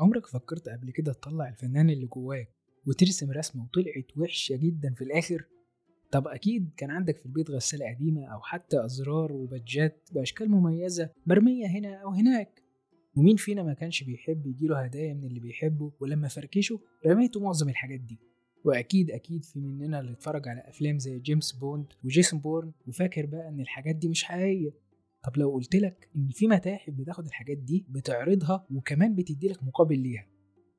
عمرك فكرت قبل كده تطلع الفنان اللي جواك وترسم رسمة وطلعت وحشة جدا في الآخر؟ طب أكيد كان عندك في البيت غسالة قديمة أو حتى أزرار و badges ات بأشكال مميزة مرمية هنا أو هناك. ومين فينا ما كانش بيحب يجيله هدايا من اللي بيحبه ولما فركشه رميته معظم الحاجات دي؟ وأكيد أكيد في مننا اللي اتفرج على أفلام زي جيمس بوند وجيسون بورن وفاكر بقى إن الحاجات دي مش حقيقية. طب لو قلت لك إن في متاحف بتاخد الحاجات دي بتعرضها وكمان بتدي لك مقابل ليها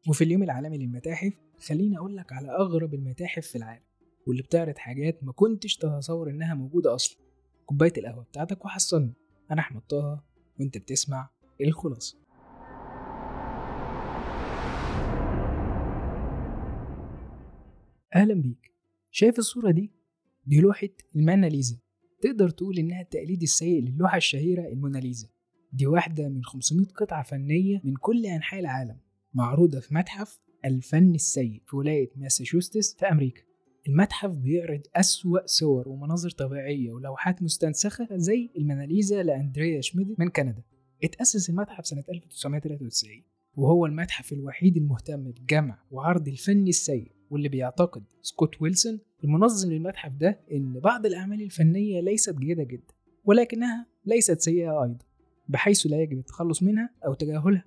وفي اليوم العالمي للمتاحف خليني أقول لك على أغرب المتاحف في العالم واللي بتعرض حاجات ما كنتش تتصور إنها موجودة أصلا كوباية القهوة بتاعتك وحصلني أنا احمد طه وأنت بتسمع الخلاصة. أهلا بيك. شايف الصورة دي؟ دي لوحة الموناليزا تقدر تقول إنها التقليد السيء للوحة الشهيرة الموناليزا دي واحدة من 500 قطعة فنية من كل أنحاء العالم معروضة في متحف الفن السيء في ولاية ماساتشوستس في أمريكا. المتحف بيعرض أسوأ صور ومناظر طبيعية ولوحات مستنسخة زي الموناليزا لأندريا شميد من كندا. اتأسس المتحف سنة 1993 وهو المتحف الوحيد المهتم بجمع وعرض الفن السيء واللي بيعتقد سكوت ويلسون المنظم للمتحف ده إن بعض الأعمال الفنية ليست جيدة جدا ولكنها ليست سيئة أيضا بحيث لا يجب التخلص منها أو تجاهلها.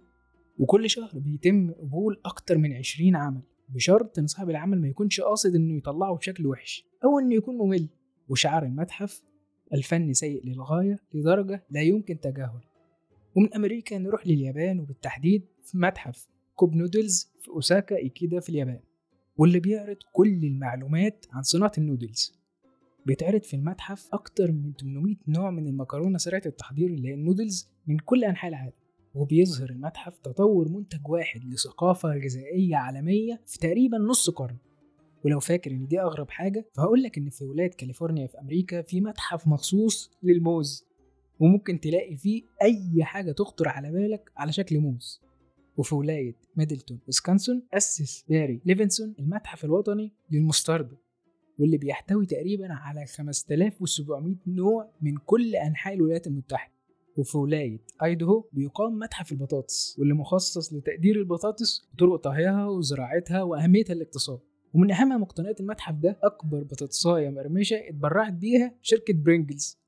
وكل شهر بيتم قبول أكتر من 20 عمل بشرط إن صاحب العمل ما يكونش قاصد إنه يطلعه بشكل وحش أو إنه يكون ممل. وشعار المتحف الفن سيء للغاية لدرجة لا يمكن تجاهله. ومن أمريكا نروح لليابان وبالتحديد في متحف كوب نودلز في أوساكا إيكيدا في اليابان. واللي بيعرض كل المعلومات عن صناعة النودلز. بيتعرض في المتحف أكتر من 800 نوع من المكرونة سريعة التحضير اللي هي النودلز من كل أنحاء العالم. وبيظهر المتحف تطور منتج واحد لثقافة غذائية عالمية في تقريبا نص قرن. ولو فاكر إن دي أغرب حاجة فهقول لك إن في ولاية كاليفورنيا في أمريكا في متحف مخصوص للموز. وممكن تلاقي فيه أي حاجة تخطر على بالك على شكل موز. وفي ولاية ميدلتون ويسكونسن أسس باري ليفنسون المتحف الوطني للمستردة واللي بيحتوي تقريبا على 5700 نوع من كل أنحاء الولايات المتحدة. وفي ولاية أيدهو بيقام متحف البطاطس واللي مخصص لتقدير البطاطس وطرق طهيها وزراعتها وأهميتها للاقتصاد ومن أهم مقتنيات المتحف ده أكبر بطاطساية مرمشة اتبرعت بيها شركة برينجلز.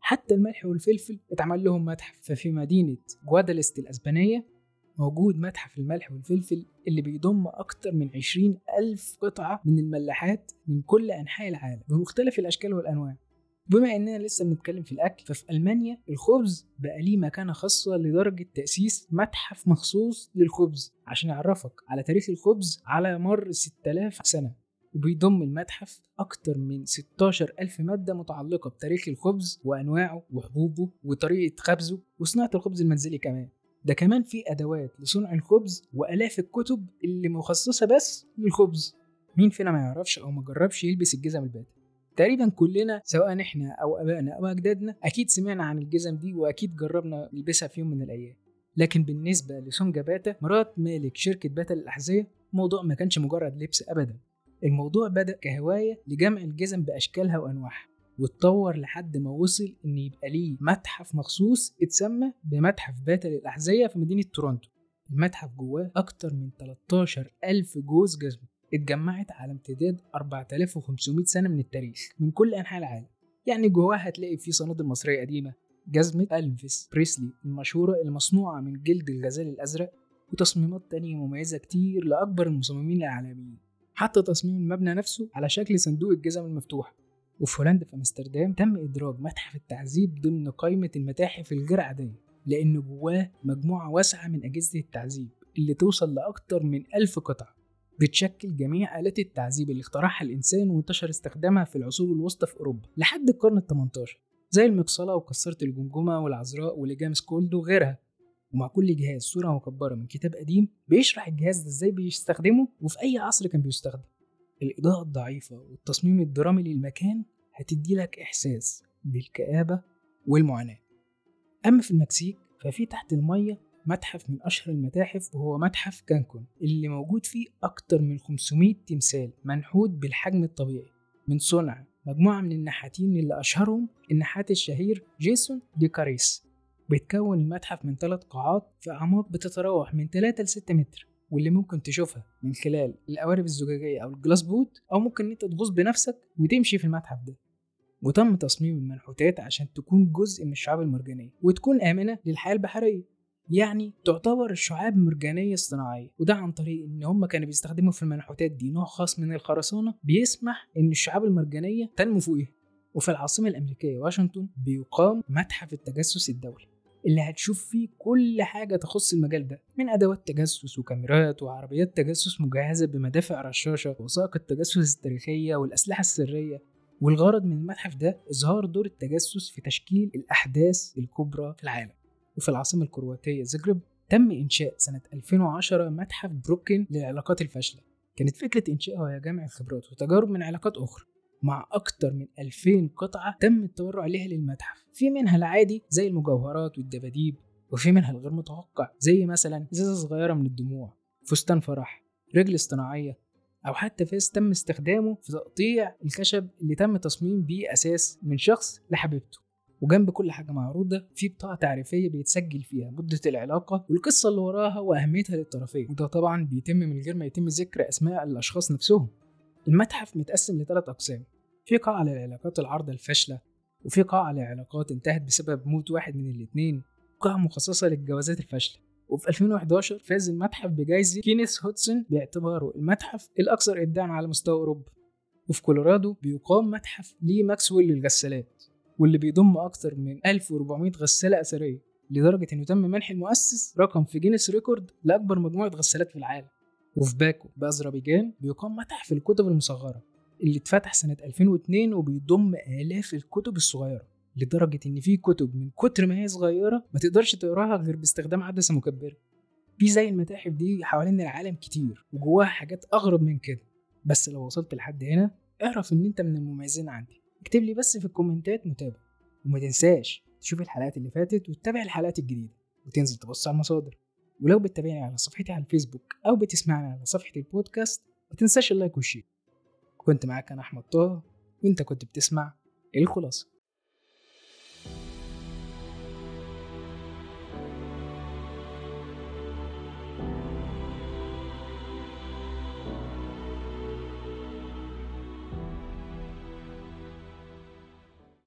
حتى الملح والفلفل اتعمل لهم متحف. ففي مدينة جوادالست الأسبانية موجود متحف الملح والفلفل اللي بيضم أكتر من 20 ألف قطعة من الملاحات من كل أنحاء العالم بمختلف الأشكال والأنواع. بما إننا لسه بنتكلم في الأكل ففي ألمانيا الخبز بقى ليه مكانة خاصة لدرجة تأسيس متحف مخصوص للخبز. عشان يعرفك على تاريخ الخبز على مر 6000 سنة وبيضم المتحف أكتر من 16 ألف مادة متعلقة بتاريخ الخبز وأنواعه وحبوبه وطريقة خبزه وصناعة الخبز المنزلي كمان. ده كمان في أدوات لصنع الخبز وآلاف الكتب اللي مخصصة بس للخبز. مين فينا ما يعرفش أو ما جربش يلبس الجزم الباتة تقريبا كلنا سواء إحنا أو آبائنا أو أجدادنا أكيد سمعنا عن الجزم دي وأكيد جربنا نلبسها في يوم من الأيام. لكن بالنسبة لسونجا باتا مرات مالك شركة باتا للأحذية الموضوع ما كانش مجرد لبس أبدا. الموضوع بدأ كهواية لجمع الجزم بأشكالها وأنواعها. واتطور لحد ما وصل إن يبقى ليه متحف مخصوص اتسمى بمتحف باتا للأحذية في مدينة تورونتو. المتحف جواه أكتر من 13 ألف جوز جزمة اتجمعت على امتداد 4500 سنة من التاريخ من كل أنحاء العالم. يعني جواه هتلاقي فيه صنادل مصرية قديمة جزمة ألفيس بريسلي المشهورة المصنوعة من جلد الغزال الأزرق وتصميمات تانية مميزة كتير لأكبر المصممين العالميين حتى تصميم المبنى نفسه على شكل صندوق الجزم المفتوح. وفي هولندا في أمستردام تم إدراج متحف التعذيب ضمن قائمة المتاحف الغير عادية لأن جواه مجموعة واسعة من أجهزة التعذيب اللي توصل لأكتر من ألف قطعة. بتشكل جميع آلات التعذيب اللي اخترعها الإنسان وانتشر استخدامها في العصور الوسطى في أوروبا لحد القرن ال 18 زي المقصلة وكسرة الجمجمة والعذراء ولجام سكولد وغيرها. ومع كل جهاز صورة مكبرة من كتاب قديم بيشرح الجهاز ده إزاي بيستخدمه وفي أي عصر كان بيستخدم. الإضاءة الضعيفة والتصميم الدرامي للمكان هتدي لك إحساس بالكآبة والمعاناة. أما في المكسيك ففي تحت المية متحف من أشهر المتاحف وهو متحف كانكون اللي موجود فيه أكتر من 500 تمثال منحوت بالحجم الطبيعي. من صنع مجموعة من النحاتين اللي أشهرهم النحات الشهير جيسون دي كاريس. بيتكون المتحف من ثلاث قاعات في أعماق بتتراوح من 3 ل 6 متر واللي ممكن تشوفها من خلال القوارب الزجاجية أو ال glass boat أو ممكن أنت تغوص بنفسك وتمشي في المتحف ده. وتم تصميم المنحوتات عشان تكون جزء من الشعاب المرجانية وتكون آمنة للحياة البحرية. يعني تعتبر الشعاب مرجانية اصطناعية وده عن طريق إن هم كانوا بيستخدموا في المنحوتات دي. نوع خاص من الخرسانة بيسمح إن الشعاب المرجانية تنمو فوقها وفي العاصمة الأمريكية واشنطن بيقام متحف التجسس الدولي اللي هتشوف فيه كل حاجة تخص المجال ده من أدوات تجسس وكاميرات وعربيات تجسس مجهزة بمدافع رشاشة ووثائق التجسس التاريخية والأسلحة السرية. والغرض من المتحف ده إظهار دور التجسس في تشكيل الأحداث الكبرى في العالم. وفي العاصمة الكرواتية زغرب تم إنشاء سنة 2010 متحف بروكن للعلاقات الفاشلة. كانت فكرة إنشائه هي جمع الخبرات وتجارب من علاقات أخرى. مع أكتر من 2000 قطعة تم التبرع لها للمتحف. في منها العادي زي المجوهرات والدباديب وفي منها الغير متوقع زي مثلا إزازة صغيرة من الدموع فستان فرح رجل اصطناعية أو حتى فاس تم استخدامه في تقطيع الخشب اللي تم تصميم بيه أساس من شخص لحبيبته. وجنب كل حاجة معروضة في بطاقة تعريفية بيتسجل فيها مدة العلاقة والقصة اللي وراها وأهميتها للطرفين. وده طبعا بيتم من غير ما يتم ذكر أسماء الأشخاص نفسهم. المتحف متقسم لثلاث أقسام. في قاعة للعلاقات العارضة الفاشلة وفي قاعة لعلاقات انتهت بسبب موت واحد من الاتنين وقاعة مخصصة للجوازات الفاشلة. وفي 2011 فاز المتحف بجائزة كينيث هودسون باعتباره المتحف الأكثر إبداعا على مستوى أوروبا. وفي كولورادو بيقام متحف لي ماكسويل للغسالات واللي بيضم أكثر من 1400 غسالة أثرية لدرجة إنه تم منح المؤسس رقم في جينيس ريكورد لأكبر مجموعة غسالات في العالم. وفي باكو بأذربيجان بيقام متحف الكتب المصغرة اللي اتفتح سنة 2002 وبيضم آلاف الكتب الصغيرة. لدرجة إن في كتب من كتر ما هي صغيرة ما تقدرش تقراها غير باستخدام عدسة مكبرة في زي المتاحف دي حوالين العالم كتير وجواها حاجات أغرب من كده. بس لو وصلت لحد هنا اعرف إن أنت من المميزين عندي. اكتب لي بس في ال comment ات متابع. وما تنساش تشوف الحلقات اللي فاتت وتتابع الحلقات الجديدة وتنزل تبص على المصادر. ولو بتتابعني على صفحتي على الفيسبوك أو بتسمعني على صفحة البودكاست ما تنساش ال like وال share. كنت معاك أنا أحمد طه وأنت كنت بتسمع الخلاصة.